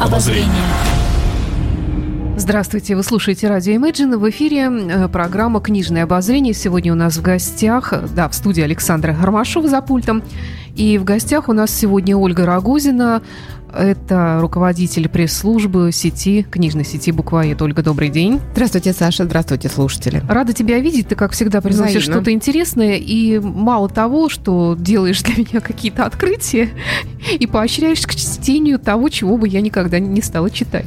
обозрения. Здравствуйте, вы слушаете радио Imagine. В эфире э, программа «Книжное обозрение». Сегодня у нас в гостях, да, в студии Александра Гармашова за пультом. И в гостях у нас сегодня Ольга Рогозина, это руководитель пресс-службы сети, книжной сети «Буквоед». Ольга, добрый день. Здравствуйте, Саша. Здравствуйте, слушатели. Рада тебя видеть. Ты, как всегда, приносишь что-то интересное. И мало того, что делаешь для меня какие-то открытия и поощряешь к чтению того, чего бы я никогда не стала читать.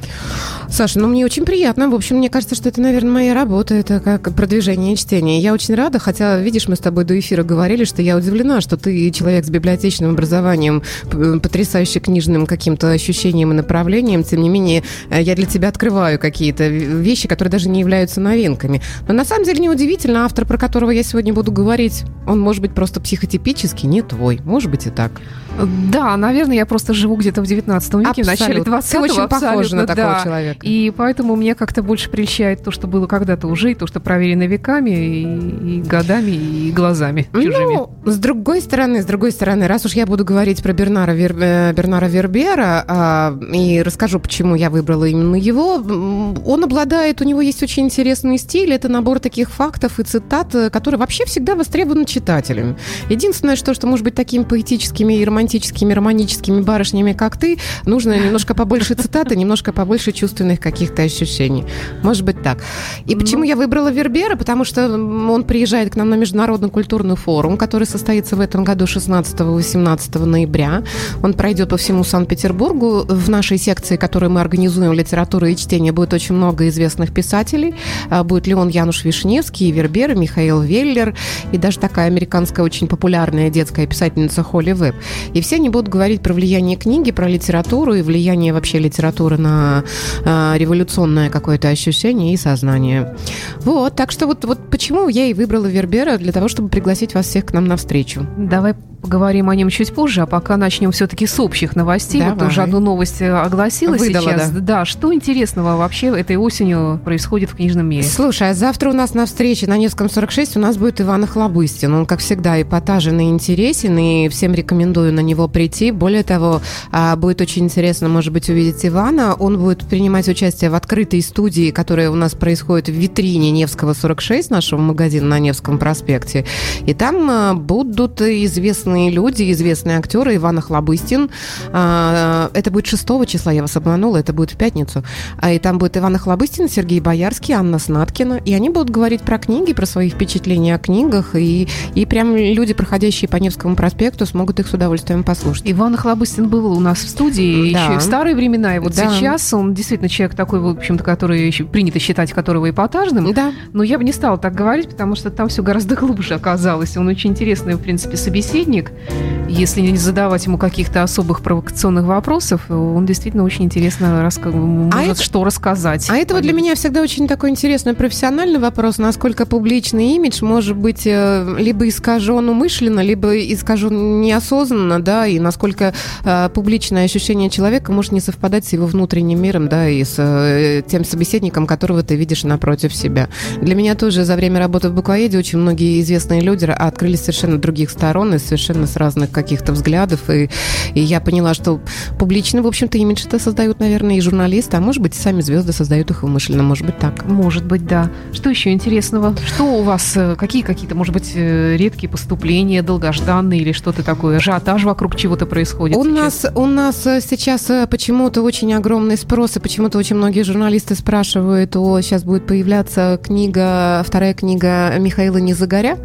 Саша, ну мне очень приятно. В общем, мне кажется, что это, наверное, моя работа. Это как продвижение чтения. Я очень рада, хотя, видишь, мы с тобой до эфира говорили, что я удивлена, что ты человек с библиотечным образованием, потрясающе книжным каким каким-то ощущением и направлением, тем не менее, э, я для тебя открываю какие-то вещи, которые даже не являются новинками. Но на самом деле неудивительно, автор, про которого я сегодня буду говорить, он может быть просто психотипический, не твой. Может быть и так. Да, наверное, я просто живу где-то в 19 веке, абсолютно. в начале 20 Ты очень похожа на такого да. человека. И поэтому мне как-то больше прельщает то, что было когда-то уже, и то, что проверено веками, и, и годами, и глазами ну, чужими. Ну, с другой стороны, с другой стороны, раз уж я буду говорить про Бернара, Вер, э, Бернара Вербера, а, и расскажу, почему я выбрала именно его, он обладает, у него есть очень интересный стиль, это набор таких фактов и цитат, э, которые вообще всегда востребованы читателями. Единственное, что, что может быть такими поэтическими и романтическими, романическими барышнями, как ты, нужно немножко побольше цитаты, немножко побольше чувственных каких-то ощущений. Может быть так. И почему я выбрала Вербера? Потому что он приезжает к нам на Международный культурный форум, который состоится в этом году 16-18 ноября. Он пройдет по всему Санкт-Петербургу. В нашей секции, которую мы организуем, литература и чтение, будет очень много известных писателей. А, будет Леон Януш Вишневский, Вербер, Михаил Веллер и даже такая американская очень популярная детская писательница Холли Веб. И все они будут говорить про влияние книги, про литературу и влияние вообще литературы на э, революционное какое-то ощущение и сознание. Вот, так что вот, вот почему я и выбрала Вербера для того, чтобы пригласить вас всех к нам на встречу. Давай поговорим о нем чуть позже, а пока начнем все-таки с общих новостей. Давай. Вот уже одну новость э, огласила Выдала, сейчас. Да. да, что интересного вообще этой осенью происходит в книжном мире? Слушай, а завтра у нас на встрече на Невском 46 у нас будет Иван Охлобыстин. Он, как всегда, эпатажен и интересен, и всем рекомендую на него прийти. Более того, а, будет очень интересно, может быть, увидеть Ивана. Он будет принимать участие в открытой студии, которая у нас происходит в витрине Невского 46, нашего магазина на Невском проспекте. И там а, будут известны известные люди, известные актеры. Иван Охлобыстин. А, это будет 6 числа, я вас обманула, это будет в пятницу. А И там будет Иван Охлобыстин, Сергей Боярский, Анна Снаткина. И они будут говорить про книги, про свои впечатления о книгах. И, и прям люди, проходящие по Невскому проспекту, смогут их с удовольствием послушать. Иван Охлобыстин был у нас в студии да. еще в старые времена. И вот да. сейчас он действительно человек такой, в общем-то, который еще принято считать которого эпатажным. Да. Но я бы не стала так говорить, потому что там все гораздо глубже оказалось. Он очень интересный, в принципе, собеседник собеседник, если не задавать ему каких-то особых провокационных вопросов, он действительно очень интересно раска... А может а это, что рассказать. А это вот для меня всегда очень такой интересный профессиональный вопрос, насколько публичный имидж может быть э, либо искажен умышленно, либо искажен неосознанно, да, и насколько э, публичное ощущение человека может не совпадать с его внутренним миром, да, и с э, тем собеседником, которого ты видишь напротив себя. Для меня тоже за время работы в буквоеде очень многие известные люди открылись совершенно других сторон и совершенно совершенно с разных каких-то взглядов. И, и я поняла, что публично, в общем-то, имидж это создают, наверное, и журналисты, а может быть, и сами звезды создают их умышленно. Может быть, так. Может быть, да. Что еще интересного? Что у вас, э, какие какие-то, может быть, э, редкие поступления, долгожданные или что-то такое? Ажиотаж вокруг чего-то происходит у сейчас? Нас, у нас э, сейчас почему-то очень огромный спрос, и почему-то очень многие журналисты спрашивают, о, сейчас будет появляться книга, вторая книга Михаила Незагоря.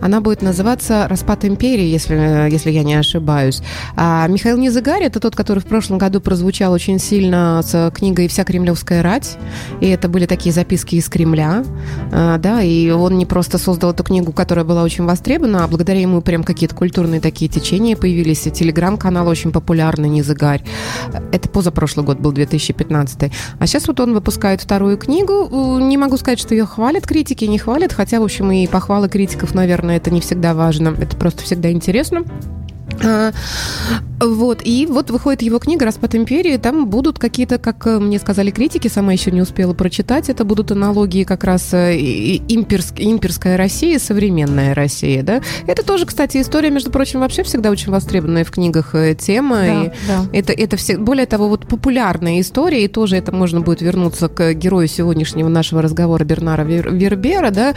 Она будет называться «Распад империи», если если, если я не ошибаюсь. А Михаил Незагарь – это тот, который в прошлом году прозвучал очень сильно с книгой «Вся кремлевская рать». И это были такие записки из Кремля. А, да, и он не просто создал эту книгу, которая была очень востребована, а благодаря ему прям какие-то культурные такие течения появились. Телеграм-канал очень популярный «Незагарь». Это позапрошлый год был, 2015. А сейчас вот он выпускает вторую книгу. Не могу сказать, что ее хвалят критики, не хвалят, хотя, в общем, и похвалы критиков, наверное, это не всегда важно. Это просто всегда интересно dziesmu. А, Вот, и вот выходит его книга «Распад империи», там будут какие-то, как мне сказали критики, сама еще не успела прочитать, это будут аналогии как раз имперск, имперская Россия, современная Россия, да. Это тоже, кстати, история, между прочим, вообще всегда очень востребованная в книгах тема, да, и да. это, это все, более того, вот популярная история, и тоже это можно будет вернуться к герою сегодняшнего нашего разговора Бернара Вербера, да,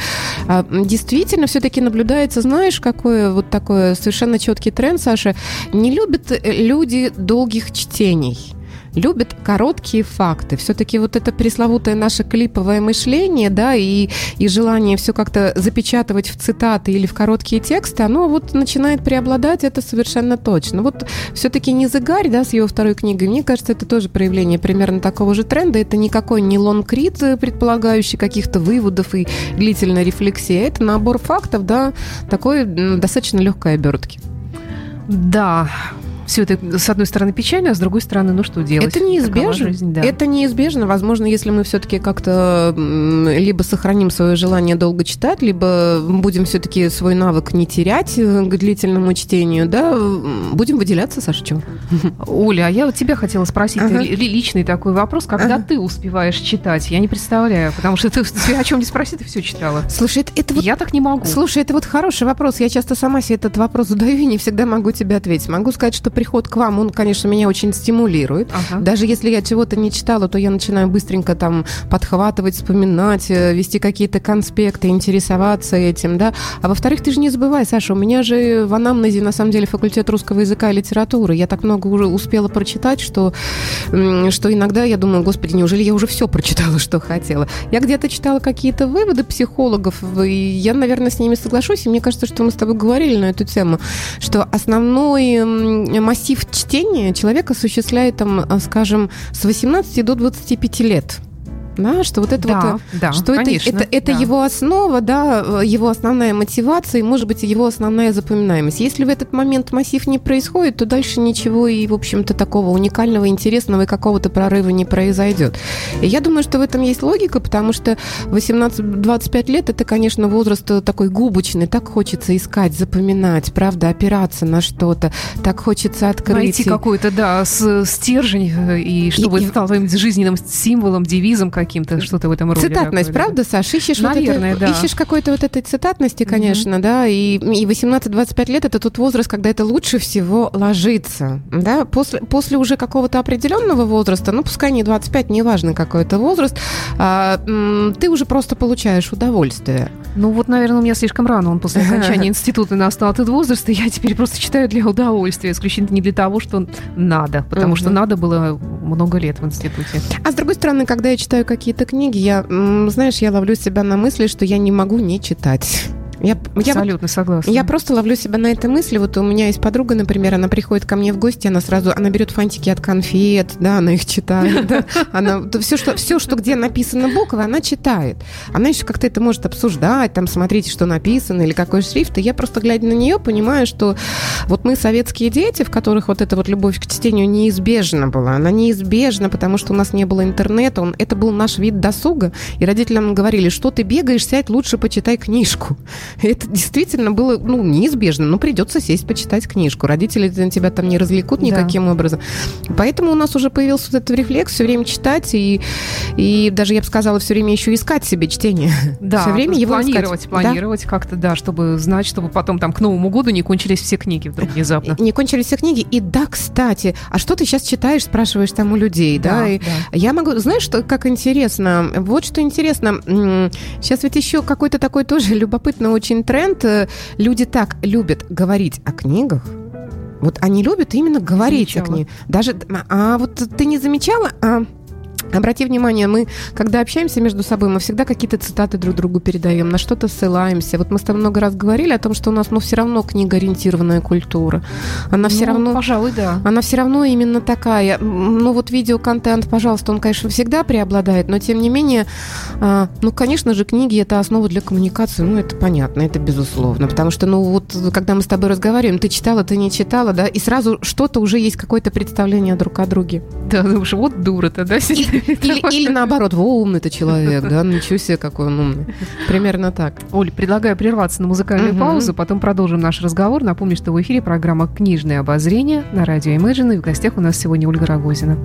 а, действительно все-таки наблюдается, знаешь, какой вот такой совершенно четкий тренд, Саша, не любят люди долгих чтений любят короткие факты. Все-таки вот это пресловутое наше клиповое мышление, да, и, и желание все как-то запечатывать в цитаты или в короткие тексты, оно вот начинает преобладать, это совершенно точно. Вот все-таки не Загарь, да, с его второй книгой, мне кажется, это тоже проявление примерно такого же тренда. Это никакой не лонгрид, предполагающий каких-то выводов и длительной рефлексии. Это набор фактов, да, такой достаточно легкой обертки. Да, все это, с одной стороны, печально, а с другой стороны, ну что делать? Это неизбежно. Жизнь, да. Это неизбежно. Возможно, если мы все-таки как-то либо сохраним свое желание долго читать, либо будем все-таки свой навык не терять э, к длительному чтению, да, будем выделяться, Саша, чем? Оля, а я вот тебя хотела спросить ага. личный такой вопрос. Когда ага. ты успеваешь читать? Я не представляю, потому что ты, ты о чем не спроси, ты все читала. Слушай, это, это вот... Я так не могу. Слушай, это вот хороший вопрос. Я часто сама себе этот вопрос задаю и не всегда могу тебе ответить. Могу сказать, что приход к вам, он, конечно, меня очень стимулирует. Ага. Даже если я чего-то не читала, то я начинаю быстренько там подхватывать, вспоминать, э, вести какие-то конспекты, интересоваться этим, да. А во-вторых, ты же не забывай, Саша, у меня же в анамнезе, на самом деле, факультет русского языка и литературы. Я так много уже успела прочитать, что, что иногда я думаю, господи, неужели я уже все прочитала, что хотела. Я где-то читала какие-то выводы психологов, и я, наверное, с ними соглашусь, и мне кажется, что мы с тобой говорили на эту тему, что основной массив чтения человек осуществляет, там, скажем, с 18 до 25 лет да, что вот это да, вот, да, что конечно, это, это, это да. его основа, да, его основная мотивация и, может быть, его основная запоминаемость. Если в этот момент массив не происходит, то дальше ничего и, в общем-то, такого уникального, интересного и какого-то прорыва не произойдет. И я думаю, что в этом есть логика, потому что 18-25 лет это, конечно, возраст такой губочный, так хочется искать, запоминать, правда, опираться на что-то, так хочется открыть. Найти какой-то, да, стержень, э, и чтобы и, стал твоим жизненным символом, девизом, как каким-то, что-то в этом роде. Цитатность, такое, правда, да? Саш? Ищешь Наверное, вот это, да. Ищешь какой-то вот этой цитатности, конечно, mm-hmm. да, и, и 18-25 лет это тот возраст, когда это лучше всего ложится, да, после, после уже какого-то определенного возраста, ну, пускай не 25, неважно какой это возраст, а, ты уже просто получаешь удовольствие. Ну, вот, наверное, у меня слишком рано, он после окончания института настал этот возраст, и я теперь просто читаю для удовольствия, исключительно не для того, что надо, потому что надо было много лет в институте. А с другой стороны, когда я читаю какие-то книги, я, знаешь, я ловлю себя на мысли, что я не могу не читать. Я, Абсолютно я, согласна. Я просто ловлю себя на этой мысли. Вот у меня есть подруга, например, она приходит ко мне в гости, она сразу, она берет фантики от конфет, да, она их читает. Да, она все что, все, что где написано буквы, она читает. Она еще как-то это может обсуждать, там, смотрите, что написано или какой шрифт. И я просто, глядя на нее, понимаю, что вот мы советские дети, в которых вот эта вот любовь к чтению неизбежна была. Она неизбежна, потому что у нас не было интернета. Он, это был наш вид досуга. И родителям говорили, что ты бегаешь, сядь, лучше почитай книжку. Это действительно было ну, неизбежно. Ну, придется сесть, почитать книжку. Родители тебя там не развлекут никаким да. образом. Поэтому у нас уже появился вот этот рефлекс все время читать и, и даже, я бы сказала, все время еще искать себе чтение. Да, все время его планировать, искать. планировать да? как-то, да, чтобы знать, чтобы потом там к Новому году не кончились все книги вдруг внезапно. Не кончились все книги. И да, кстати, а что ты сейчас читаешь, спрашиваешь там у людей, да? да? И да. Я могу, знаешь, что, как интересно, вот что интересно, сейчас ведь еще какой-то такой тоже любопытный очень тренд. Э, люди так любят говорить о книгах, вот они любят именно говорить замечала. о книгах. Даже, а вот ты не замечала? А, Обрати внимание, мы, когда общаемся между собой, мы всегда какие-то цитаты друг другу передаем, на что-то ссылаемся. Вот мы с тобой много раз говорили о том, что у нас, ну, все равно книгоориентированная культура. Она все ну, равно... пожалуй, да. Она все равно именно такая. Ну, вот видеоконтент, пожалуйста, он, конечно, всегда преобладает, но, тем не менее, а, ну, конечно же, книги – это основа для коммуникации, ну, это понятно, это безусловно. Потому что, ну, вот, когда мы с тобой разговариваем, ты читала, ты не читала, да, и сразу что-то уже есть какое-то представление друг о друге. Да, думаешь, вот дура-то, да? Или, или наоборот, во, умный-то человек, да, ничего себе, какой он умный. Примерно так. Оль, предлагаю прерваться на музыкальную угу. паузу, потом продолжим наш разговор. Напомню, что в эфире программа «Книжное обозрение» на радио Imagine, и в гостях у нас сегодня Ольга Рогозина.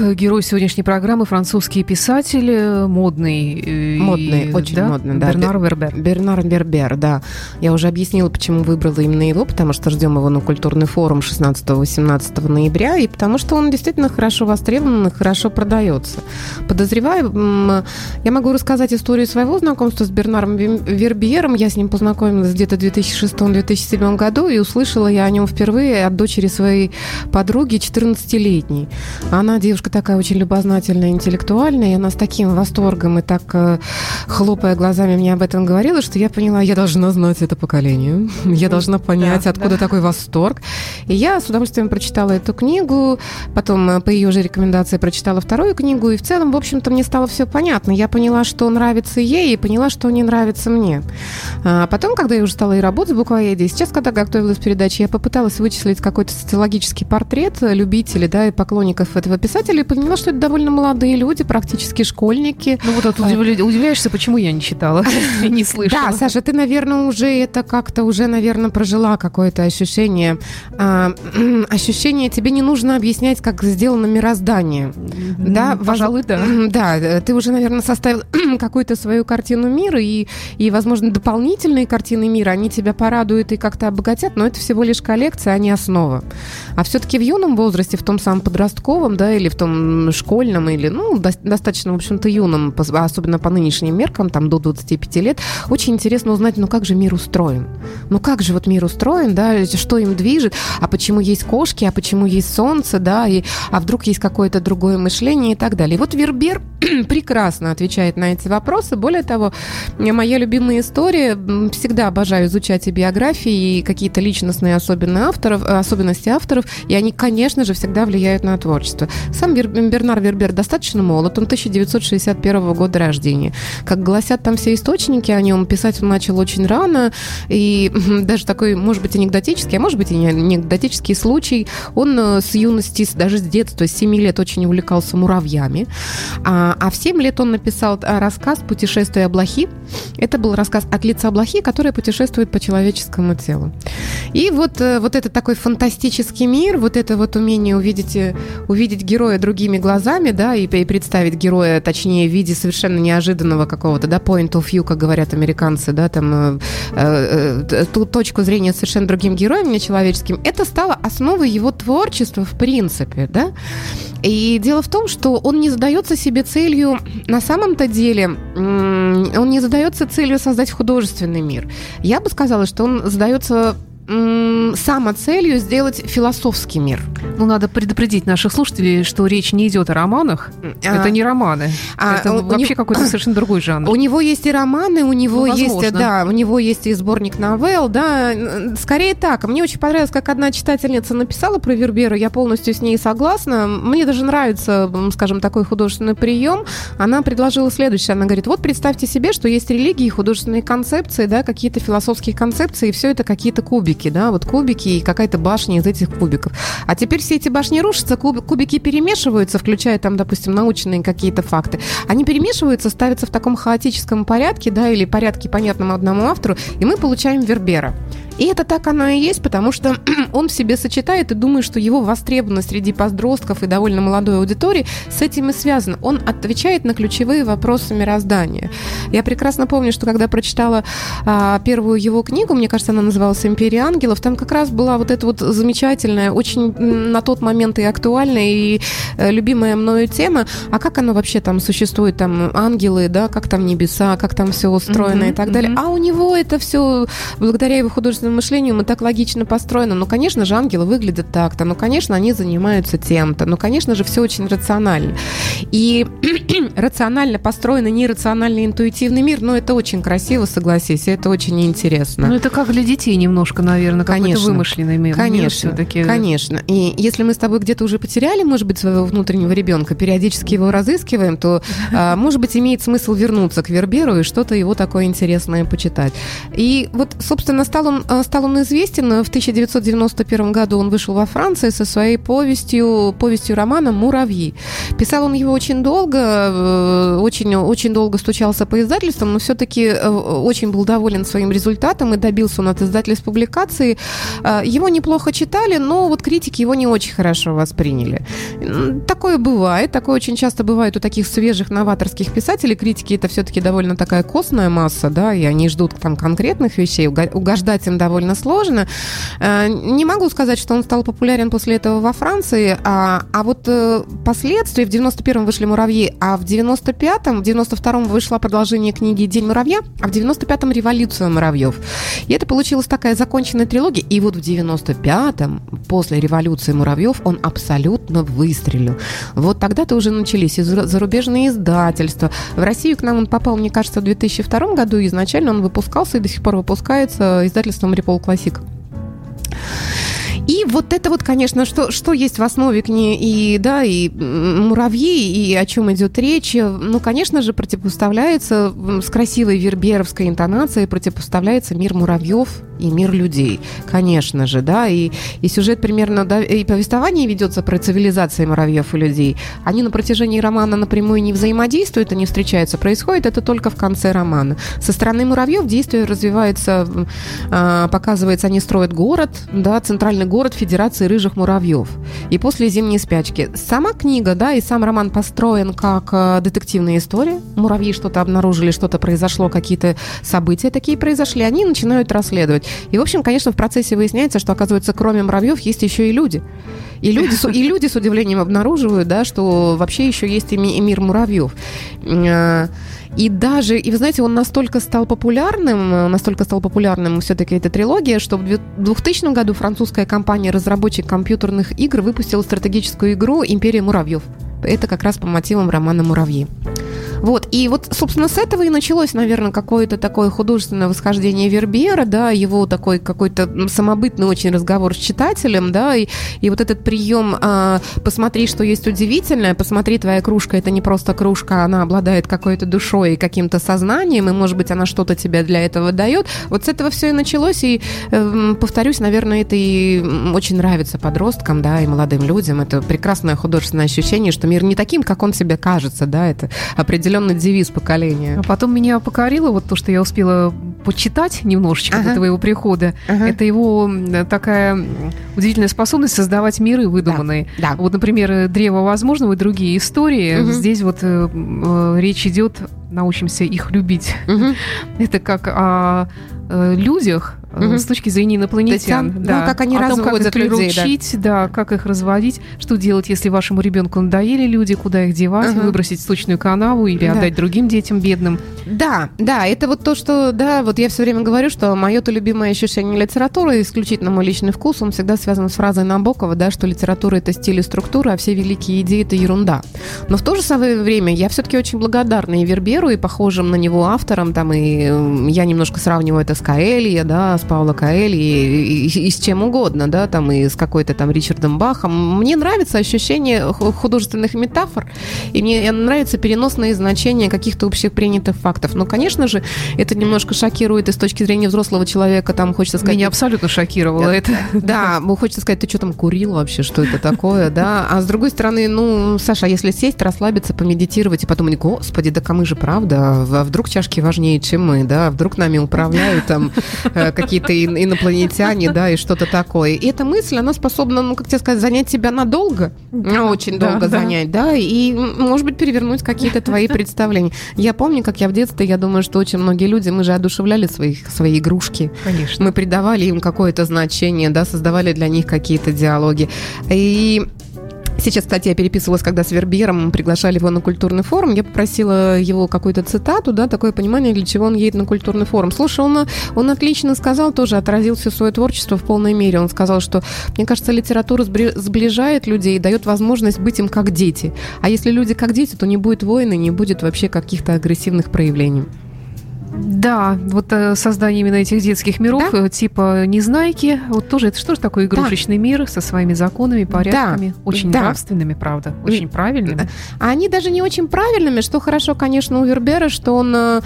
Герой сегодняшней программы французский писатель, модный. Модный, и, очень да? модный, да. Бернар Вербер. Бернар Вербер, да. Я уже объяснила, почему выбрала именно его, потому что ждем его на культурный форум 16-18 ноября, и потому что он действительно хорошо востребован и хорошо продается. Подозреваю, я могу рассказать историю своего знакомства с Бернаром Вербером. Я с ним познакомилась где-то в 2006-2007 году, и услышала я о нем впервые от дочери своей подруги, 14-летней. Она девушка такая очень любознательная, интеллектуальная, и она с таким восторгом и так э, хлопая глазами мне об этом говорила, что я поняла, я должна знать это поколение, я должна понять, да, откуда да. такой восторг. И я с удовольствием прочитала эту книгу, потом э, по ее же рекомендации прочитала вторую книгу, и в целом, в общем-то, мне стало все понятно. Я поняла, что нравится ей, и поняла, что не нравится мне. А потом, когда я уже стала и работать в буквоеде, сейчас, когда готовилась передача, я попыталась вычислить какой-то социологический портрет любителей, да, и поклонников этого писателя и поняла, что это довольно молодые люди, практически школьники. Ну вот, вот удивляешься, почему я не читала, не слышала. Да, Саша, ты, наверное, уже это как-то уже, наверное, прожила какое-то ощущение. А, ощущение, тебе не нужно объяснять, как сделано мироздание. Да, пожалуй, да. Да, ты уже, наверное, составил какую-то свою картину мира, и, и, возможно, дополнительные картины мира, они тебя порадуют и как-то обогатят, но это всего лишь коллекция, а не основа. А все-таки в юном возрасте, в том самом подростковом, да, или в том школьном, или, ну, до, достаточно, в общем-то, юном, особенно по нынешним меркам, там, до 25 лет, очень интересно узнать, ну, как же мир устроен? Ну, как же вот мир устроен, да, что им движет, а почему есть кошки, а почему есть солнце, да, и, а вдруг есть какое-то другое мышление и так далее. И вот Вербер прекрасно отвечает на эти вопросы. Более того, моя любимая история, всегда обожаю изучать и биографии, и какие-то личностные особенные авторов, особенности авторов, и они, конечно же, всегда влияют на творчество. Сам Бернар Вербер достаточно молод, он 1961 года рождения. Как гласят там все источники о нем, писать он начал очень рано, и даже такой, может быть, анекдотический, а может быть и не анекдотический случай, он э, с юности, даже с детства, с 7 лет очень увлекался муравьями, а, а в 7 лет он написал э, рассказ «Путешествие блохи». Это был рассказ от лица блохи, которая путешествует по человеческому телу. И вот, э, вот этот такой фантастический мир, вот это вот умение увидеть, увидеть героя другими глазами, да, и, и представить героя, точнее, в виде совершенно неожиданного какого-то, да, point of view, как говорят американцы, да, там, э, э, ту точку зрения совершенно другим героем, нечеловеческим, это стало основой его творчества в принципе, да. И дело в том, что он не задается себе целью, на самом-то деле, он не задается целью создать художественный мир. Я бы сказала, что он задается самоцелью сделать философский мир. Ну, надо предупредить наших слушателей, что речь не идет о романах. А, это не романы. А, это вообще него, какой-то совершенно другой жанр. У него есть и романы, у него ну, есть, да, у него есть и сборник новелл, да. Скорее так. Мне очень понравилось, как одна читательница написала про Верберу. Я полностью с ней согласна. Мне даже нравится, скажем, такой художественный прием. Она предложила следующее. Она говорит, вот представьте себе, что есть религии, художественные концепции, да, какие-то философские концепции, и все это какие-то кубики кубики, да, вот кубики и какая-то башня из этих кубиков. А теперь все эти башни рушатся, куб, кубики перемешиваются, включая там, допустим, научные какие-то факты. Они перемешиваются, ставятся в таком хаотическом порядке, да, или порядке, понятном одному автору, и мы получаем Вербера. И это так оно и есть, потому что он в себе сочетает и думает, что его востребованность среди подростков и довольно молодой аудитории с этим и связана. Он отвечает на ключевые вопросы мироздания. Я прекрасно помню, что когда прочитала а, первую его книгу, мне кажется, она называлась «Империя ангелов», там как раз была вот эта вот замечательная, очень на тот момент и актуальная, и э, любимая мною тема, а как оно вообще там существует, там ангелы, да, как там небеса, как там все устроено mm-hmm, и так далее. Mm-hmm. А у него это все, благодаря его художественному собственному мышлению мы так логично построены. Ну, конечно же, ангелы выглядят так-то. Ну, конечно, они занимаются тем-то. Ну, конечно же, все очень рационально. И рационально построенный, нерациональный, интуитивный мир, ну, это очень красиво, согласись, это очень интересно. Ну, это как для детей немножко, наверное, какой-то вымышленный мир. Конечно, все-таки. конечно. И если мы с тобой где-то уже потеряли, может быть, своего внутреннего ребенка, периодически его разыскиваем, то, а, может быть, имеет смысл вернуться к Верберу и что-то его такое интересное почитать. И вот, собственно, стал он а, стал он известен в 1991 году. Он вышел во Франции со своей повестью, повестью романа «Муравьи». Писал он его очень долго, э, очень, очень долго стучался по издательствам, но все-таки э, очень был доволен своим результатом и добился он от издательств публикации. Э, его неплохо читали, но вот критики его не очень хорошо восприняли. Такое бывает, такое очень часто бывает у таких свежих новаторских писателей. Критики это все-таки довольно такая костная масса, да, и они ждут там конкретных вещей, угождать им довольно сложно. Э, не могу сказать, что он стал популярен после этого во Франции, а, а вот э, последствия в 91-м вышли «Муравьи», а в 95-м, в 92-м вышло продолжение книги «День муравья», а в 95-м «Революция муравьев». И это получилась такая законченная трилогия. И вот в 95-м, после «Революции муравьев», он абсолютно выстрелил. Вот тогда-то уже начались и зарубежные издательства. В Россию к нам он попал, мне кажется, в 2002 году. Изначально он выпускался и до сих пор выпускается издательством Репол Классик. И вот это вот, конечно, что, что есть в основе книги, и, да, и муравьи, и о чем идет речь, ну, конечно же, противопоставляется с красивой верберовской интонацией, противопоставляется мир муравьев и мир людей, конечно же, да, и, и сюжет примерно, да, и повествование ведется про цивилизации муравьев и людей. Они на протяжении романа напрямую не взаимодействуют, они встречаются, происходит это только в конце романа. Со стороны муравьев действие развивается, а, показывается, они строят город, да, центральный город Федерации рыжих муравьев. И после зимней спячки. Сама книга, да, и сам роман построен как а, детективная история. Муравьи что-то обнаружили, что-то произошло, какие-то события такие произошли, они начинают расследовать. И, в общем, конечно, в процессе выясняется, что, оказывается, кроме муравьев есть еще и люди. И люди, и люди с удивлением обнаруживают, да, что вообще еще есть и мир муравьев. И даже, и вы знаете, он настолько стал популярным, настолько стал популярным все-таки эта трилогия, что в 2000 году французская компания-разработчик компьютерных игр выпустила стратегическую игру «Империя муравьев». Это как раз по мотивам романа «Муравьи». Вот, и вот, собственно, с этого и началось, наверное, какое-то такое художественное восхождение Вербера, да, его такой какой-то самобытный очень разговор с читателем, да, и, и вот этот прием а, «посмотри, что есть удивительное», «посмотри, твоя кружка – это не просто кружка, она обладает какой-то душой и каким-то сознанием, и, может быть, она что-то тебе для этого дает». Вот с этого все и началось, и, э, повторюсь, наверное, это и очень нравится подросткам, да, и молодым людям. Это прекрасное художественное ощущение, что мир не таким, как он себе кажется, да, это определенный девиз поколения. А потом меня покорило вот то, что я успела почитать немножечко ага. до твоего прихода. Ага. Это его такая удивительная способность создавать миры выдуманные. Да. Да. Вот, например, «Древо возможного» и другие истории. Угу. Здесь вот э, э, речь идет, научимся их любить. Угу. Это как о э, людях, угу. с точки зрения инопланетян. Есть, да. Ну, как они О разводят том, как их людей, приручить, да. да, как их разводить, что делать, если вашему ребенку надоели люди, куда их девать, угу. выбросить в сточную канаву или да. отдать другим детям бедным. Да, да, это вот то, что, да, вот я все время говорю, что мое-то любимое ощущение литературы, исключительно мой личный вкус, он всегда связан с фразой Набокова, да, что литература это стиль и структура, а все великие идеи это ерунда. Но в то же самое время я все-таки очень благодарна и Верберу, и похожим на него авторам, там, и я немножко сравниваю это с Каэлья, да, с Паула Каэльи, и, и, и с чем угодно, да, там, и с какой-то там Ричардом Бахом. Мне нравится ощущение художественных метафор, и мне нравится переносное значение каких-то общепринятых фактов фактов. Но, конечно же, это немножко шокирует и с точки зрения взрослого человека, там хочется сказать... Меня абсолютно шокировало это. Да, хочется сказать, ты что там курил вообще, что это такое, да? А с другой стороны, ну, Саша, если сесть, расслабиться, помедитировать и подумать, господи, да кому же правда, а вдруг чашки важнее, чем мы, да, вдруг нами управляют там э, какие-то инопланетяне, да, и что-то такое. И эта мысль, она способна, ну, как тебе сказать, занять тебя надолго, очень долго занять, да, и, может быть, перевернуть какие-то твои представления. Я помню, как я в детстве детстве, я думаю, что очень многие люди, мы же одушевляли своих, свои игрушки. Конечно. Мы придавали им какое-то значение, да, создавали для них какие-то диалоги. И Сейчас, кстати, я переписывалась, когда с Вербером приглашали его на культурный форум. Я попросила его какую-то цитату, да, такое понимание, для чего он едет на культурный форум. Слушай, он, он отлично сказал, тоже отразил все свое творчество в полной мере. Он сказал, что, мне кажется, литература сближает людей и дает возможность быть им как дети. А если люди как дети, то не будет войны, не будет вообще каких-то агрессивных проявлений. Да, вот э, создание именно этих детских миров, да? Э, типа Незнайки, вот тоже это что же такое игрушечный да. мир со своими законами, порядками, да. очень да. нравственными, правда, очень правильными. А они даже не очень правильными, что хорошо, конечно, у Вербера, что он, э,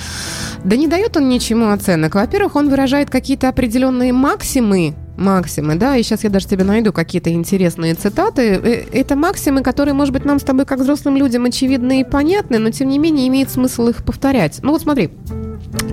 да не дает он ничему оценок. Во-первых, он выражает какие-то определенные максимы, максимы, да, и сейчас я даже тебе найду какие-то интересные цитаты. Это максимы, которые, может быть, нам с тобой, как взрослым людям, очевидны и понятны, но, тем не менее, имеет смысл их повторять. Ну вот смотри,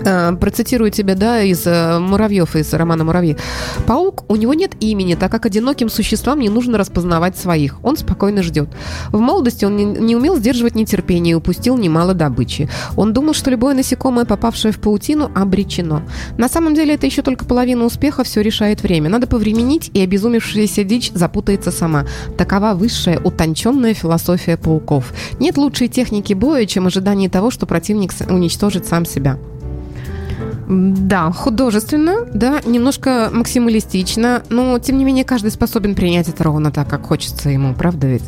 Э, процитирую тебя, да, из э, «Муравьев», из романа «Муравьи». «Паук, у него нет имени, так как одиноким существам не нужно распознавать своих. Он спокойно ждет. В молодости он не, не умел сдерживать нетерпение и упустил немало добычи. Он думал, что любое насекомое, попавшее в паутину, обречено. На самом деле это еще только половина успеха, все решает время. Надо повременить, и обезумевшаяся дичь запутается сама. Такова высшая, утонченная философия пауков. Нет лучшей техники боя, чем ожидание того, что противник уничтожит сам себя. Да, художественно, да, немножко максималистично, но тем не менее каждый способен принять это ровно так, как хочется ему, правда ведь?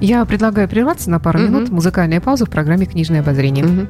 Я предлагаю прерваться на пару mm-hmm. минут. Музыкальная пауза в программе «Книжное обозрение». Mm-hmm.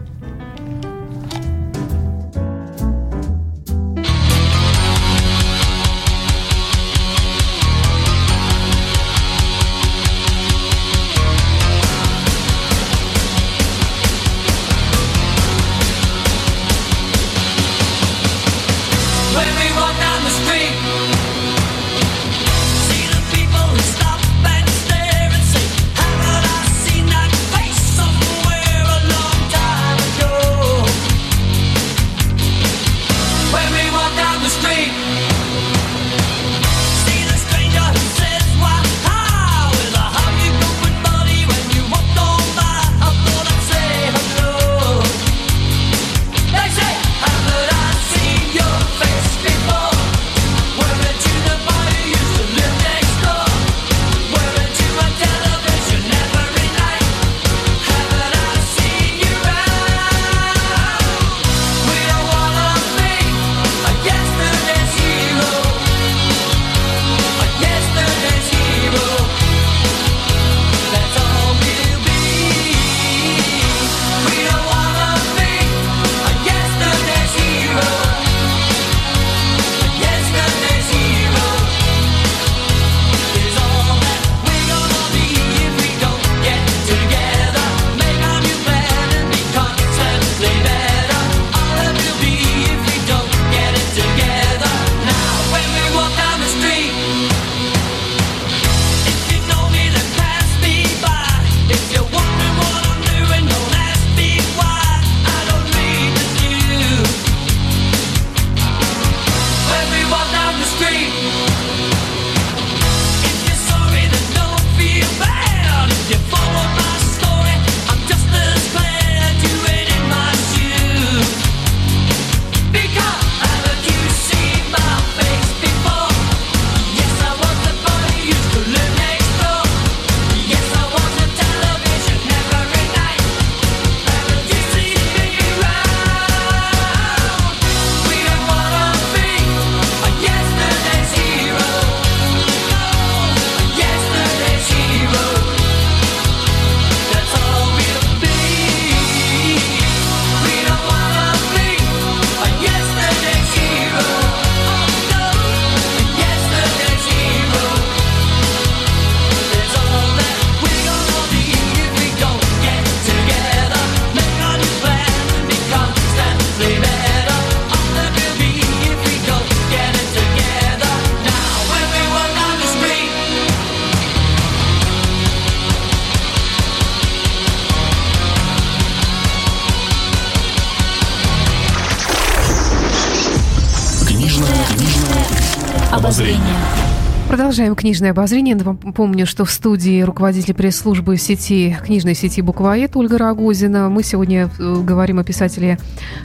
Продолжаем книжное обозрение. Помню, что в студии руководитель пресс-службы сети, книжной сети «Буквоед» Ольга Рогозина. Мы сегодня э, говорим о писателе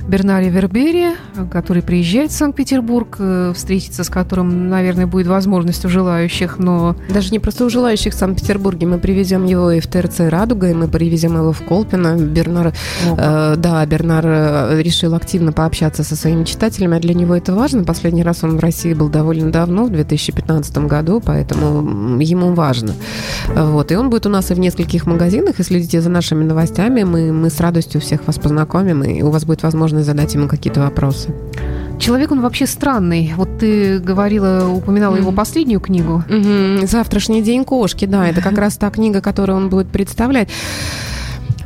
Бернаре Вербере, который приезжает в Санкт-Петербург, э, встретиться с которым, наверное, будет возможность у желающих, но... Даже не просто у желающих в Санкт-Петербурге. Мы привезем его и в ТРЦ «Радуга», и мы привезем его в Колпино. Бернар, э, да, Бернар э, решил активно пообщаться со своими читателями, а для него это важно. Последний раз он в России был довольно давно, в 2015 году году, поэтому ему важно. Вот. И он будет у нас и в нескольких магазинах, и следите за нашими новостями. Мы, мы с радостью всех вас познакомим, и у вас будет возможность задать ему какие-то вопросы. Человек он вообще странный. Вот ты говорила, упоминала mm-hmm. его последнюю книгу. Mm-hmm. Завтрашний день кошки, да, это как раз та книга, которую он будет представлять.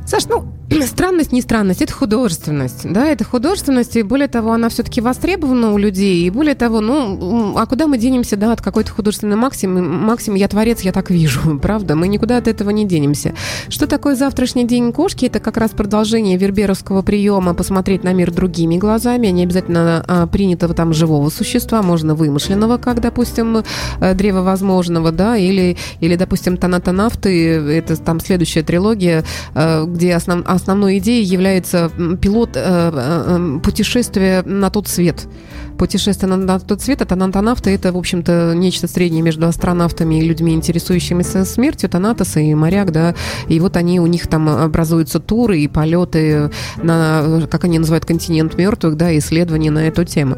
Саш, ну, странность не странность, это художественность, да, это художественность, и более того, она все-таки востребована у людей, и более того, ну, а куда мы денемся, да, от какой-то художественной максимы, максим, я творец, я так вижу, правда, мы никуда от этого не денемся. Что такое завтрашний день кошки? Это как раз продолжение верберовского приема посмотреть на мир другими глазами, не обязательно а, принятого там живого существа, можно вымышленного, как, допустим, э, древо возможного, да, или, или допустим, Танатанавты, это там следующая трилогия, э, где основ, основной идеей является пилот э, э, путешествия на тот свет путешествие на, на тот свет, это антонавты, это, в общем-то, нечто среднее между астронавтами и людьми, интересующимися смертью, Танатоса и моряк, да, и вот они, у них там образуются туры и полеты на, как они называют, континент мертвых, да, исследования на эту тему.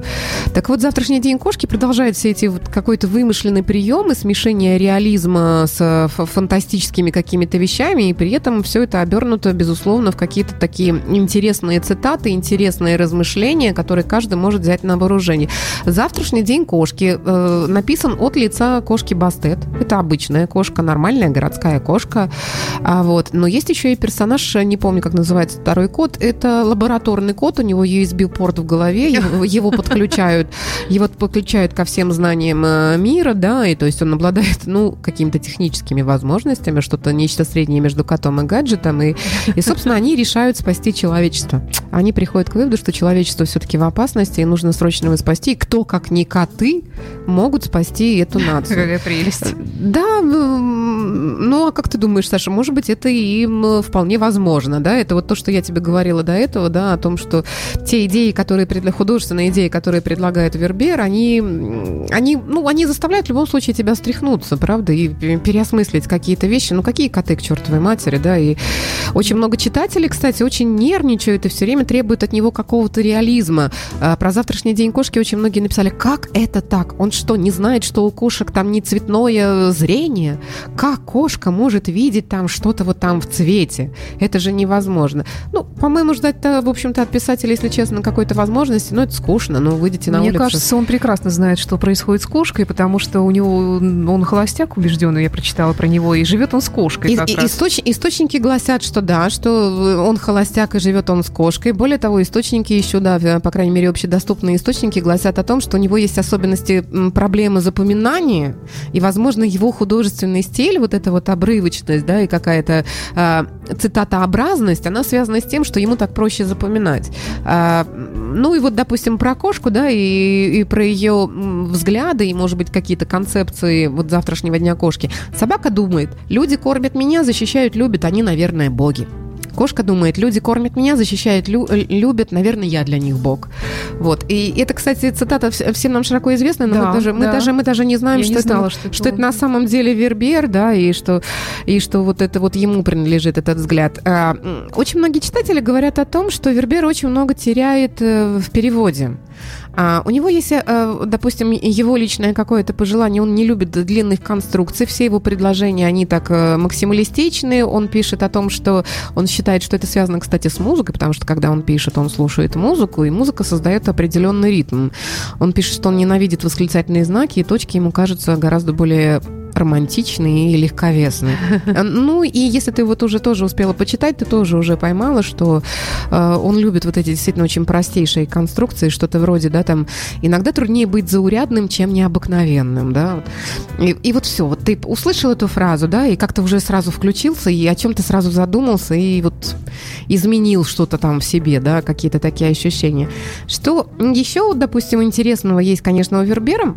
Так вот, завтрашний день кошки продолжает все эти вот какой-то вымышленный приемы, смешение реализма с фантастическими какими-то вещами, и при этом все это обернуто, безусловно, в какие-то такие интересные цитаты, интересные размышления, которые каждый может взять на вооружение. Завтрашний день кошки э, написан от лица кошки Бастет. Это обычная кошка, нормальная городская кошка. А, вот. Но есть еще и персонаж, не помню, как называется второй код. Это лабораторный код, у него USB-порт в голове, его, его подключают, его подключают ко всем знаниям э, мира, да, и то есть он обладает, ну, какими-то техническими возможностями, что-то нечто среднее между котом и гаджетом, и, и собственно, они решают спасти человечество. Они приходят к выводу, что человечество все-таки в опасности, и нужно срочно спасти. И кто, как не коты, могут спасти эту нацию. Какая прелесть. Да, ну а как ты думаешь, Саша, может быть, это им вполне возможно, да? Это вот то, что я тебе говорила до этого, да, о том, что те идеи, которые, художественные идеи, которые предлагает Вербер, они, они, ну, они заставляют в любом случае тебя стряхнуться, правда, и переосмыслить какие-то вещи. Ну, какие коты к чертовой матери, да? И очень много читателей, кстати, очень нервничают и все время требуют от него какого-то реализма. А, про завтрашний день кошки очень многие написали, как это так? Он что, не знает, что у кошек там не цветное зрение? Как кошка может видеть там что-то вот там в цвете? Это же невозможно. Ну, по-моему, ждать-то, в общем-то, от писателя, если честно, какой-то возможности, ну, это скучно, ну, выйдите на Мне улицу. Мне кажется, он прекрасно знает, что происходит с кошкой, потому что у него, он холостяк убежденный, я прочитала про него, и живет он с кошкой. И, и, источ, источники гласят, что да, что он холостяк и живет он с кошкой. Более того, источники еще, да, по крайней мере, общедоступные источники гласят о том, что у него есть особенности проблемы запоминания, и, возможно, его художественный стиль, вот эта вот обрывочность, да, и какая-то э, цитатообразность, она связана с тем, что ему так проще запоминать. Э, ну и вот, допустим, про кошку, да, и, и про ее взгляды, и, может быть, какие-то концепции вот завтрашнего дня кошки. Собака думает, люди кормят меня, защищают, любят, они, наверное, боги. Кошка думает, люди кормят меня, защищают, лю- э, любят, наверное, я для них бог. Вот. И это, кстати, цитата всем нам широко известна, но да, мы, даже, мы, даже, мы даже не знаем, что, не знала, это, что, что это на самом деле Вербер, да, и что, и что вот это вот ему принадлежит этот взгляд. А, очень многие читатели говорят о том, что Вербер очень много теряет э, в переводе. А, у него есть, э, допустим, его личное какое-то пожелание, он не любит длинных конструкций, все его предложения, они так э, максималистичные, он пишет о том, что он считает, что это связано, кстати, с музыкой, потому что когда он пишет, он слушает музыку, и музыка создает определенный ритм. Он пишет, что он ненавидит восклицательные знаки, и точки ему кажутся гораздо более романтичный и легковесный. Ну, и если ты вот уже тоже успела почитать, ты тоже уже поймала, что э, он любит вот эти действительно очень простейшие конструкции, что-то вроде, да, там, иногда труднее быть заурядным, чем необыкновенным, да. И, и вот все, вот ты услышал эту фразу, да, и как-то уже сразу включился, и о чем-то сразу задумался, и вот изменил что-то там в себе, да, какие-то такие ощущения. Что еще, допустим, интересного есть, конечно, у Вербера,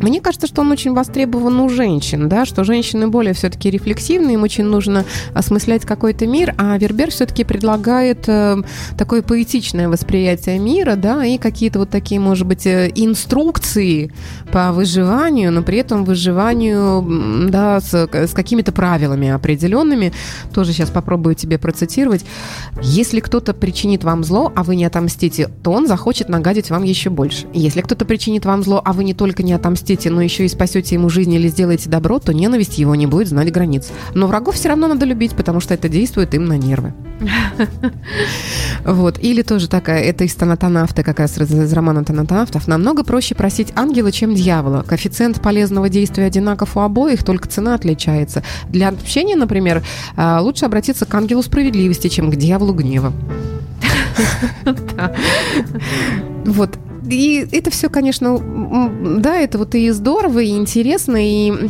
Мне кажется, что он очень востребован у женщин, да, что женщины более все-таки рефлексивные, им очень нужно осмыслять какой-то мир, а Вербер все-таки предлагает э, такое поэтичное восприятие мира, да, и какие-то вот такие, может быть, э, инструкции по выживанию, но при этом выживанию, да, с, с какими-то правилами определенными. Тоже сейчас попробую тебе процитировать. Если кто-то причинит вам зло, а вы не отомстите, то он захочет нагадить вам еще больше. Если кто-то причинит вам зло, а вы не только не отомстите, отомстите, но еще и спасете ему жизнь или сделаете добро, то ненависть его не будет знать границ. Но врагов все равно надо любить, потому что это действует им на нервы. Вот. Или тоже такая, это из Танатанавта, как раз из романа Танатанавтов. Намного проще просить ангела, чем дьявола. Коэффициент полезного действия одинаков у обоих, только цена отличается. Для общения, например, а, лучше обратиться к ангелу справедливости, чем к дьяволу гнева. Вот. И это все, конечно, да, это вот и здорово, и интересно, и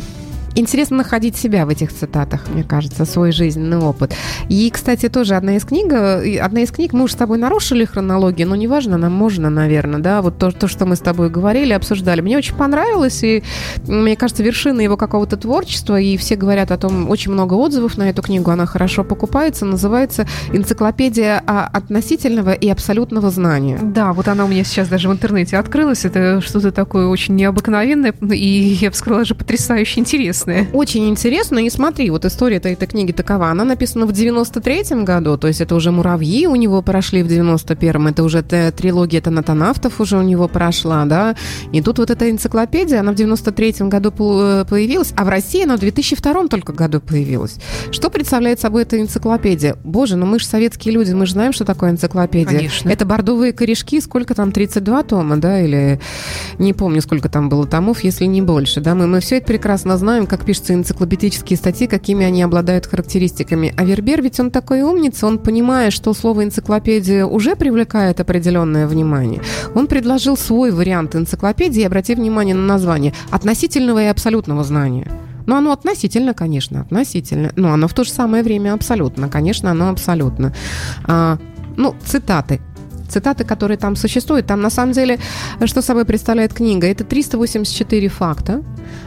интересно находить себя в этих цитатах, мне кажется, свой жизненный опыт. И, кстати, тоже одна из книг, одна из книг, мы уже с тобой нарушили хронологию, но неважно, нам можно, наверное, да, вот то, то, что мы с тобой говорили, обсуждали. Мне очень понравилось, и, мне кажется, вершина его какого-то творчества, и все говорят о том, очень много отзывов на эту книгу, она хорошо покупается, называется «Энциклопедия относительного и абсолютного знания». Да, вот она у меня сейчас даже в интернете открылась, это что-то такое очень необыкновенное, и, я бы сказала, же потрясающе интересное интересные. Очень интересно. И смотри, вот история этой, этой книги такова. Она написана в 93-м году, то есть это уже «Муравьи» у него прошли в 91-м, это уже трилогия Танатонавтов уже у него прошла, да. И тут вот эта энциклопедия, она в 93-м году э, появилась, а в России она в 2002 только году появилась. Что представляет собой эта энциклопедия? Боже, ну мы же советские люди, мы же знаем, что такое энциклопедия. Конечно. Это бордовые корешки, сколько там, 32 тома, да, или не помню, сколько там было томов, если не больше, да. Мы, мы все это прекрасно знаем, как как пишутся энциклопедические статьи, какими они обладают характеристиками. А Вербер ведь он такой умница, он понимая, что слово энциклопедия уже привлекает определенное внимание. Он предложил свой вариант энциклопедии, обрати внимание на название, относительного и абсолютного знания. Ну, оно относительно, конечно, относительно. Но оно в то же самое время абсолютно. Конечно, оно абсолютно. А, ну, цитаты цитаты, которые там существуют. Там на самом деле, что собой представляет книга? Это 384 факта.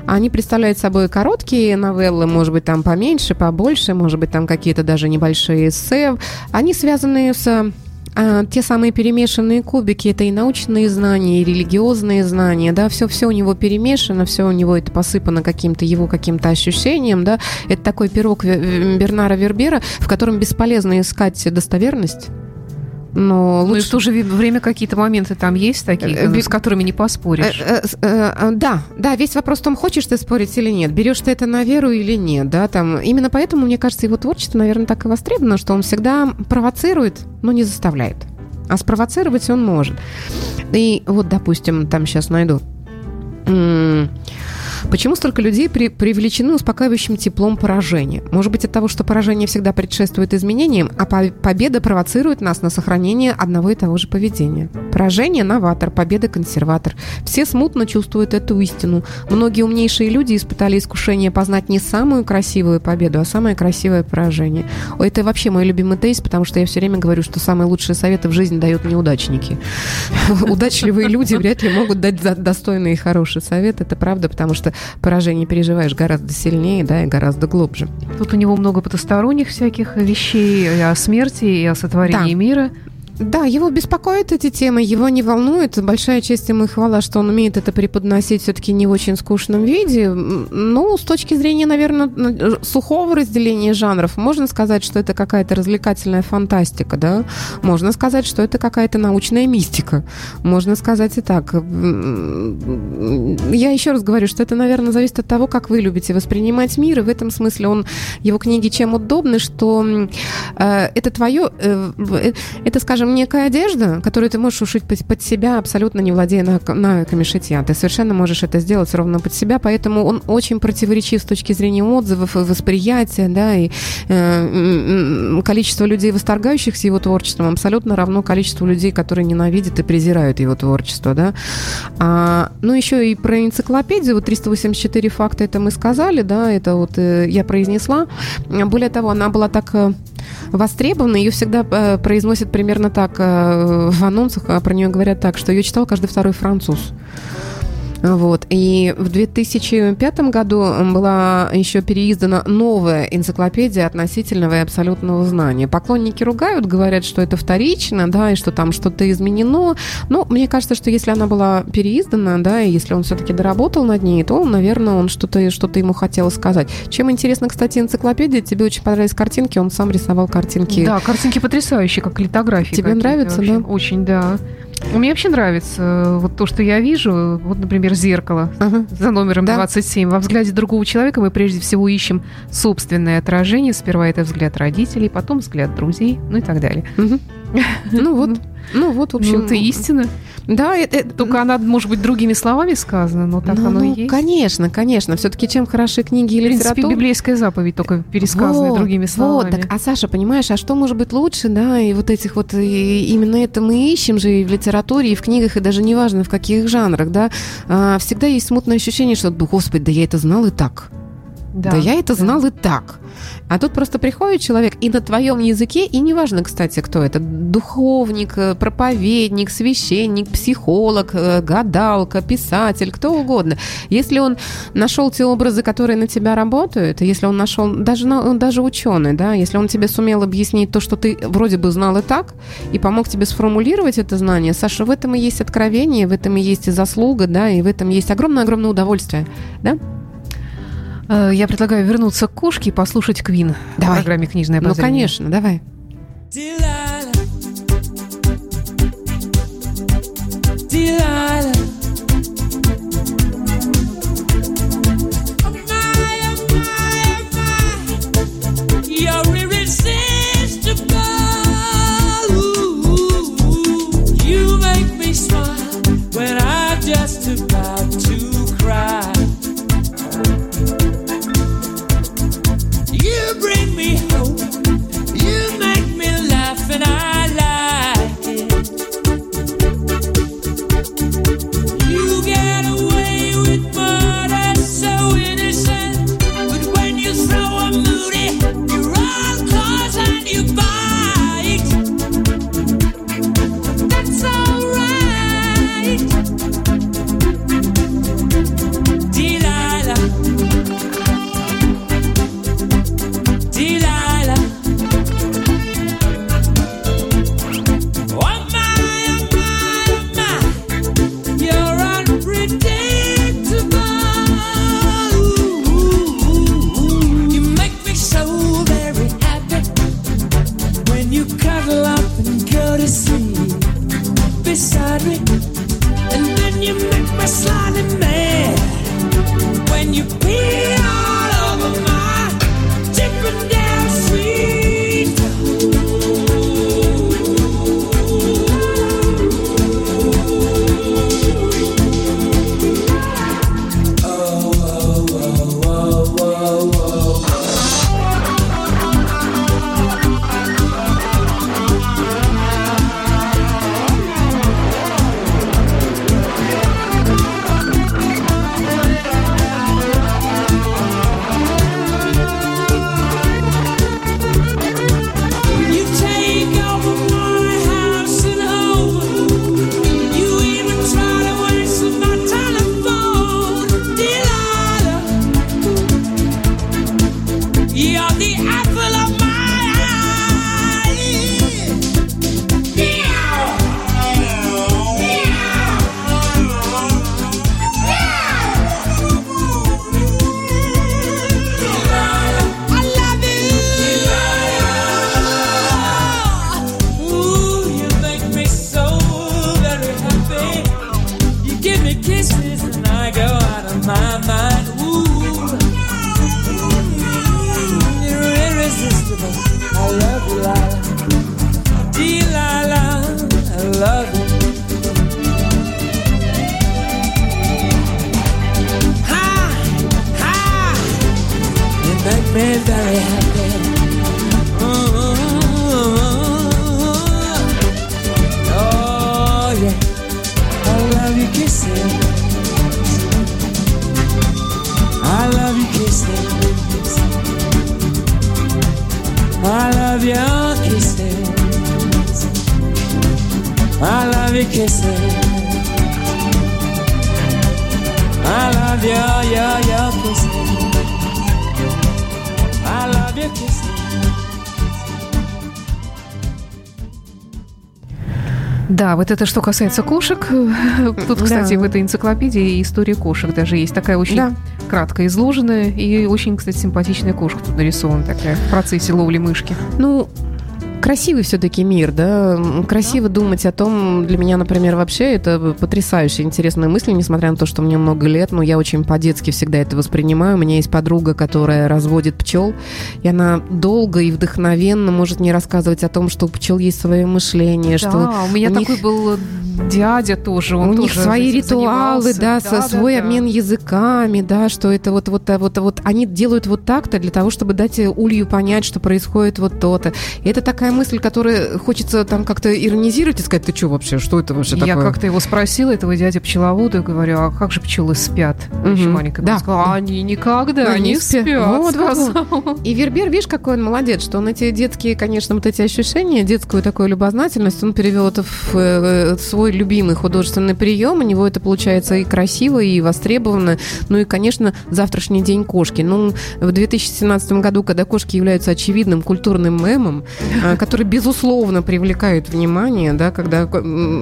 Они представляют собой короткие новеллы, может быть, там поменьше, побольше, может быть, там какие-то даже небольшие эссе. Они связаны с а, те самые перемешанные кубики, это и научные знания, и религиозные знания, да, все-все у него перемешано, все у него это посыпано каким-то его каким-то ощущением, да, это такой пирог Бернара Вербера, в котором бесполезно искать достоверность, но лучше... Ну и в то же время какие-то моменты там есть такие, э, с которыми не поспоришь. Э, э, да, да, весь вопрос в том, хочешь ты спорить или нет, берешь ты это на веру или нет, да, там. Именно поэтому, мне кажется, его творчество, наверное, так и востребовано, что он всегда провоцирует, но не заставляет. А спровоцировать он может. И вот, допустим, там сейчас найду. Почему столько людей при, привлечены успокаивающим теплом поражения? Может быть, от того, что поражение всегда предшествует изменениям, а по победа провоцирует нас на сохранение одного и того же поведения. Поражение – новатор, победа – консерватор. Все смутно чувствуют эту истину. Многие умнейшие люди испытали искушение познать не самую красивую победу, а самое красивое поражение. Это вообще мой любимый тейс, потому что я все время говорю, что самые лучшие советы в жизни дают неудачники. Удачливые люди вряд ли могут дать достойный и хороший совет. Это правда, потому что поражение переживаешь гораздо сильнее, да, и гораздо глубже. Тут у него много потусторонних всяких вещей и о смерти, и о сотворении да. мира. Да, его беспокоят эти темы, его не волнует. Большая часть ему хвала, что он умеет это преподносить все-таки не в очень скучном виде. Ну, с точки зрения, наверное, сухого разделения жанров, можно сказать, что это какая-то развлекательная фантастика, да? Можно сказать, что это какая-то научная мистика. Можно сказать и так. Я еще раз говорю, что это, наверное, зависит от того, как вы любите воспринимать мир, и в этом смысле он, его книги чем удобны, что э, это твое, э, э это, скажем, некая одежда, которую ты можешь ушить под, себя, абсолютно не владея на, камешетья. Ты совершенно можешь это сделать ровно под себя, поэтому он очень противоречив с точки зрения отзывов, восприятия, да, и э, количество людей, восторгающихся его творчеством, абсолютно равно количеству людей, которые ненавидят и презирают его творчество, да. А, ну, еще и про энциклопедию, вот 384 факта, это мы сказали, да, это вот э, я произнесла. Более того, она была так э, востребована, ее всегда э, произносят примерно так э, в анонсах, а про нее говорят так, что ее читал каждый второй француз. Вот. И в 2005 году была еще переиздана новая энциклопедия относительного и абсолютного знания. Поклонники ругают, говорят, что это вторично, да, и что там что-то изменено. Но мне кажется, что если она была переиздана, да, и если он все-таки доработал над ней, то, наверное, он что-то что ему хотел сказать. Чем интересно, кстати, энциклопедия, тебе очень понравились картинки, он сам рисовал картинки. Да, картинки потрясающие, как литографии. Тебе нравится, да? Очень, да. Мне вообще нравится э, вот то, что я вижу. Вот, например, зеркало ага. за номером да. 27. Во взгляде другого человека мы прежде всего ищем собственное отражение. Сперва это взгляд родителей, потом взгляд друзей, ну и так далее. Ну вот. Ну вот, в общем, это истина. Да, это, это, только она, может быть, другими словами сказана, но так ну, оно и есть. Конечно, конечно. Все-таки чем хороши книги и литература. В принципе, библейская заповедь только пересказанная вот, другими словами. Вот, так, а Саша, понимаешь, а что может быть лучше, да, и вот этих вот, и именно это мы ищем же и в литературе, и в книгах, и даже неважно в каких жанрах, да, а, всегда есть смутное ощущение, что, господи, да я это знал и так. Да, да я это да. знал и так. А тут просто приходит человек, и на твоем языке, и неважно, кстати, кто это, духовник, э, проповедник, священник, психолог, э, гадалка, писатель, кто угодно. Если он нашел те образы, которые на тебя работают, если он нашел, даже, даже ученый, да, если он тебе сумел объяснить то, что ты вроде бы знал и так, и помог тебе сформулировать это знание, Саша, в этом и есть откровение, в этом и есть и заслуга, да, и в этом есть огромное-огромное удовольствие, да? Э, я предлагаю вернуться к кошке и послушать Квин в программе «Книжная базарь». Ну, конечно, давай. Delilah. I beside me. And then you make me slightly mad when you pee on. very, very happy. Да, вот это что касается кошек. Тут, кстати, да. в этой энциклопедии история кошек даже есть такая очень да. кратко изложенная и очень, кстати, симпатичная кошка тут нарисована такая в процессе ловли мышки. Ну, красивый все-таки мир, да. Красиво да. думать о том, для меня, например, вообще это потрясающая интересная мысль, несмотря на то, что мне много лет, но я очень по-детски всегда это воспринимаю. У меня есть подруга, которая разводит пчел, и она долго и вдохновенно может не рассказывать о том, что у пчел есть свое мышление, да, что у меня у такой них... был дядя тоже, он у тоже них свои ритуалы, да, да, свой да, обмен языками, да, что это вот вот вот вот они делают вот так-то для того, чтобы дать улью понять, что происходит вот то-то. И это такая мысль, которая хочется там как-то иронизировать и сказать, ты что вообще, что это вообще Я такое? как-то его спросила, этого дядя пчеловода, говорю, а как же пчелы спят? Угу. Еще маленькая. Да. Сказала, они никогда они не спят. спят вот, вот. И Вербер, видишь, какой он молодец, что он эти детские, конечно, вот эти ощущения, детскую такую любознательность, он перевел это в, э, в свой любимый художественный прием. У него это получается и красиво, и востребовано. Ну и, конечно, завтрашний день кошки. Ну, в 2017 году, когда кошки являются очевидным культурным мемом, а, который, безусловно, привлекает внимание, да, когда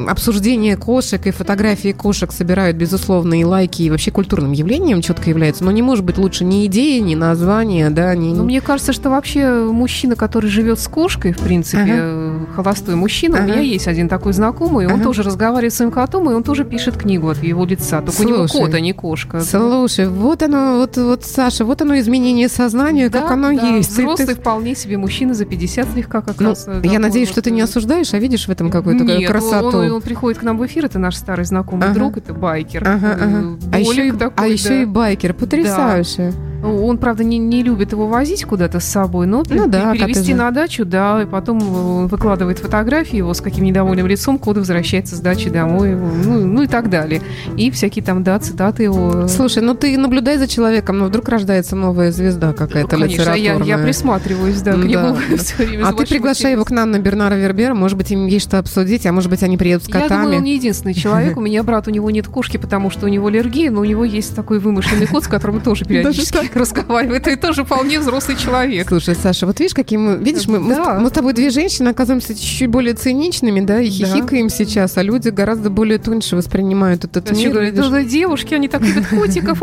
обсуждение кошек и фотографии кошек собирают, безусловно, и лайки, и вообще культурным явлением четко является. Но не может быть лучше ни идеи, ни названия, да, ни... Ну, мне кажется, что вообще мужчина, который живет с кошкой, в принципе, ага. холостой мужчина, ага. у меня есть один такой знакомый, он ага. тоже разговаривает с своим котом, и он тоже пишет книгу от его лица. Только Слушай, у него кот, а не кошка. Слушай, вот оно, вот, вот, Саша, вот оно изменение сознания, да, как оно да, есть. Взрослый ты... вполне себе мужчина за 50 слегка как ну, Э, я надеюсь, что ты не осуждаешь, а видишь в этом какую-то Нет, красоту. Он, он приходит к нам в эфир, это наш старый знакомый ага. друг, это байкер. Ага, ага. А, еще, такой, а да. еще и байкер, потрясающе. Да. Он, правда, не, не любит его возить куда-то с собой, но ну, да, перевести на дачу, да, и потом э, выкладывает фотографии его с каким недовольным лицом, куда возвращается с дачи домой, ну, ну и так далее. И всякие там, да, цитаты его. Слушай, ну ты наблюдай за человеком, но вдруг рождается новая звезда какая-то ну, конечно, литературная. Я, я присматриваюсь, да, к нему да. все время. А ты приглашай его к нам на Бернара Вербера, может быть, им есть что обсудить, а может быть, они приедут с котами. Я думаю, он не единственный человек. У меня брат, у него нет кошки, потому что у него аллергия, но у него есть такой вымышленный кот, с которым тоже периодически разговаривает. И тоже вполне взрослый человек. Слушай, Саша, вот видишь, какие мы... Видишь, мы, да. мы, с тобой две женщины оказываемся чуть-чуть более циничными, да, и хихикаем да. сейчас, а люди гораздо более тоньше воспринимают этот мир. Говорят, да, девушки, они так любят котиков,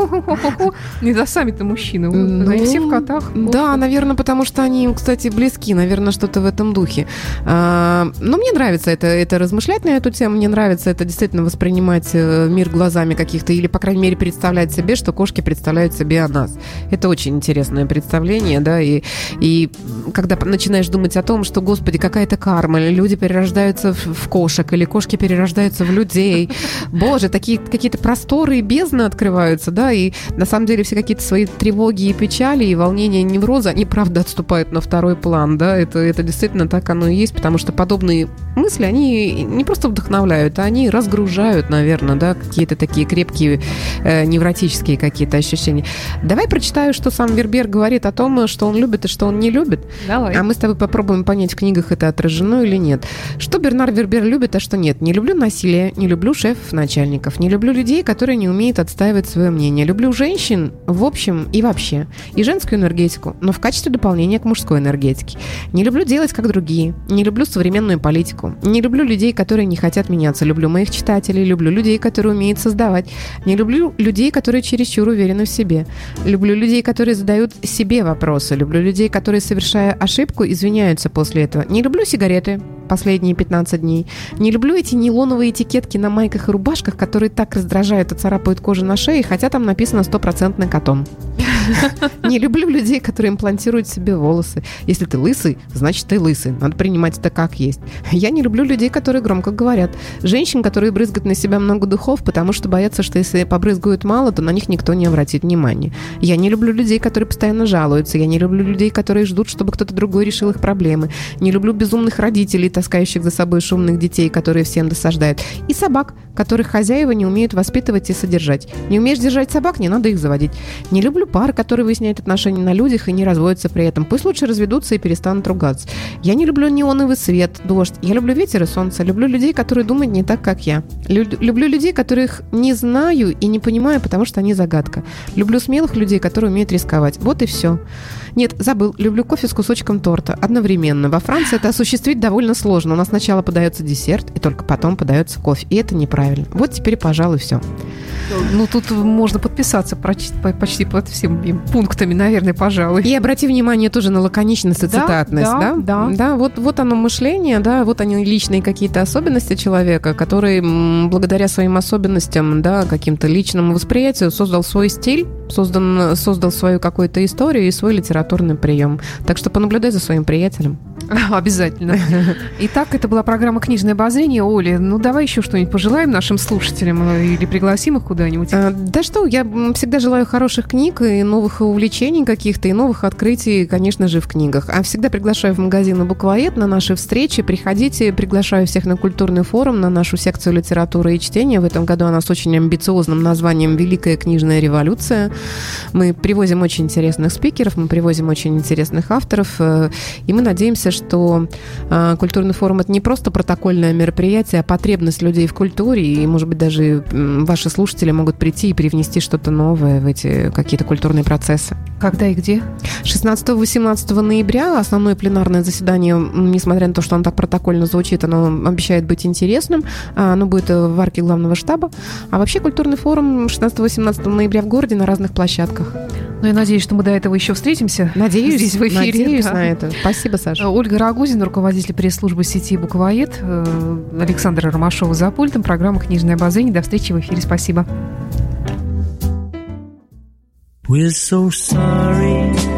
не да сами-то мужчины, ну, все в котах. Да, наверное, потому что они им, кстати, близки, наверное, что-то в этом духе. А, но мне нравится это, это размышлять на эту тему, мне нравится это действительно воспринимать э, мир глазами каких-то, или, по крайней мере, представлять себе, что кошки представляют себе о нас. Это очень интересное представление, да, и, и когда начинаешь думать о том, что, господи, какая-то карма, люди перерождаются в, в кошек, или кошки перерождаются в людей, боже, такие какие-то просторы и бездны открываются, да, и на самом деле все какие-то свои тревоги и печали, и волнения, неврозы, они, правда, отступают на второй план, да, это, это действительно так оно и есть, потому что подобные мысли, они не просто вдохновляют, а они разгружают, наверное, да, какие-то такие крепкие э, невротические какие-то ощущения. Давай прочитаю, что сам Вербер говорит о том, что он любит и что он не любит. Давай. А мы с тобой попробуем понять, в книгах это отражено или нет. Что Бернар Вербер любит, а что нет. Не люблю насилие, не люблю шефов, начальников, не люблю людей, которые не умеют отстаивать свое мнение. Люблю женщин в общем и вообще. И женскую энергетику, но в качестве дополнения к мужской энергетике. Не люблю делать как другие. Не люблю современную политику. Не люблю людей, которые не хотят меняться. Люблю моих читателей. Люблю людей, которые умеют создавать. Не люблю людей, которые чересчур уверены в себе. Люблю людей, которые задают себе вопросы. Люблю людей, которые, совершая ошибку, извиняются после этого. Не люблю сигареты последние 15 дней. Не люблю эти нейлоновые этикетки на майках и рубашках, которые так раздражают и царапают кожу на шее, хотя там написано стопроцентный катон. Не люблю людей, которые имплантируют себе волосы. Если ты лысый, значит ты лысый. Надо принимать это как есть. Я не люблю людей, которые громко говорят. Женщин, которые брызгают на себя много духов, потому что боятся, что если побрызгают мало, то на них никто не обратит внимания. Я не люблю людей, которые постоянно жалуются. Я не люблю людей, которые ждут, чтобы кто-то другой решил их проблемы. Не люблю безумных родителей, таскающих за собой шумных детей, которые всем досаждают. И собак, которых хозяева не умеют воспитывать и содержать. Не умеешь держать собак, не надо их заводить. Не люблю парк, которые выясняют отношения на людях и не разводятся при этом. Пусть лучше разведутся и перестанут ругаться. Я не люблю неоновый свет, дождь. Я люблю ветер и солнце. Люблю людей, которые думают не так, как я. Люблю людей, которых не знаю и не понимаю, потому что они загадка. Люблю смелых людей, которые умеют рисковать. Вот и все. Нет, забыл. Люблю кофе с кусочком торта одновременно. Во Франции это осуществить довольно сложно. У нас сначала подается десерт, и только потом подается кофе. И это неправильно. Вот теперь, пожалуй, все. Ну, тут можно подписаться почти, почти под всеми пунктами, наверное, пожалуй. И обрати внимание тоже на лаконичность и цитатность, да? Да, да. да вот, вот оно мышление, да, вот они личные какие-то особенности человека, который благодаря своим особенностям, да, каким-то личному восприятию создал свой стиль, создан, создал свою какую-то историю и свой литературный прием. Так что понаблюдай за своим приятелем. Обязательно. Итак, это была программа «Книжное обозрение». Оля, ну давай еще что-нибудь пожелаем нашим слушателям э, или пригласим их куда-нибудь? А, да что, я всегда желаю хороших книг и новых увлечений каких-то, и новых открытий, конечно же, в книгах. А всегда приглашаю в магазин «Буквоед» на наши встречи. Приходите, приглашаю всех на культурный форум, на нашу секцию литературы и чтения. В этом году она с очень амбициозным названием «Великая книжная революция». Мы привозим очень интересных спикеров, мы привозим очень интересных авторов, э, и мы надеемся, что э, культурный форум это не просто протокольное мероприятие, а потребность людей в культуре, и, может быть, даже ваши слушатели могут прийти и привнести что-то новое в эти какие-то культурные процессы. Когда и где? 16-18 ноября основное пленарное заседание, несмотря на то, что оно так протокольно звучит, оно обещает быть интересным. А, оно будет в арке главного штаба. А вообще культурный форум 16-18 ноября в городе на разных площадках. Ну, я надеюсь, что мы до этого еще встретимся. Надеюсь. Здесь в эфире. Надеюсь да. на это. Спасибо, Саша. Ольга Рагузин, руководитель пресс-службы сети «Буквоед», э, Александра Ромашова за пультом, программа «Книжное обозрение». До встречи в эфире. Спасибо. We're so sorry.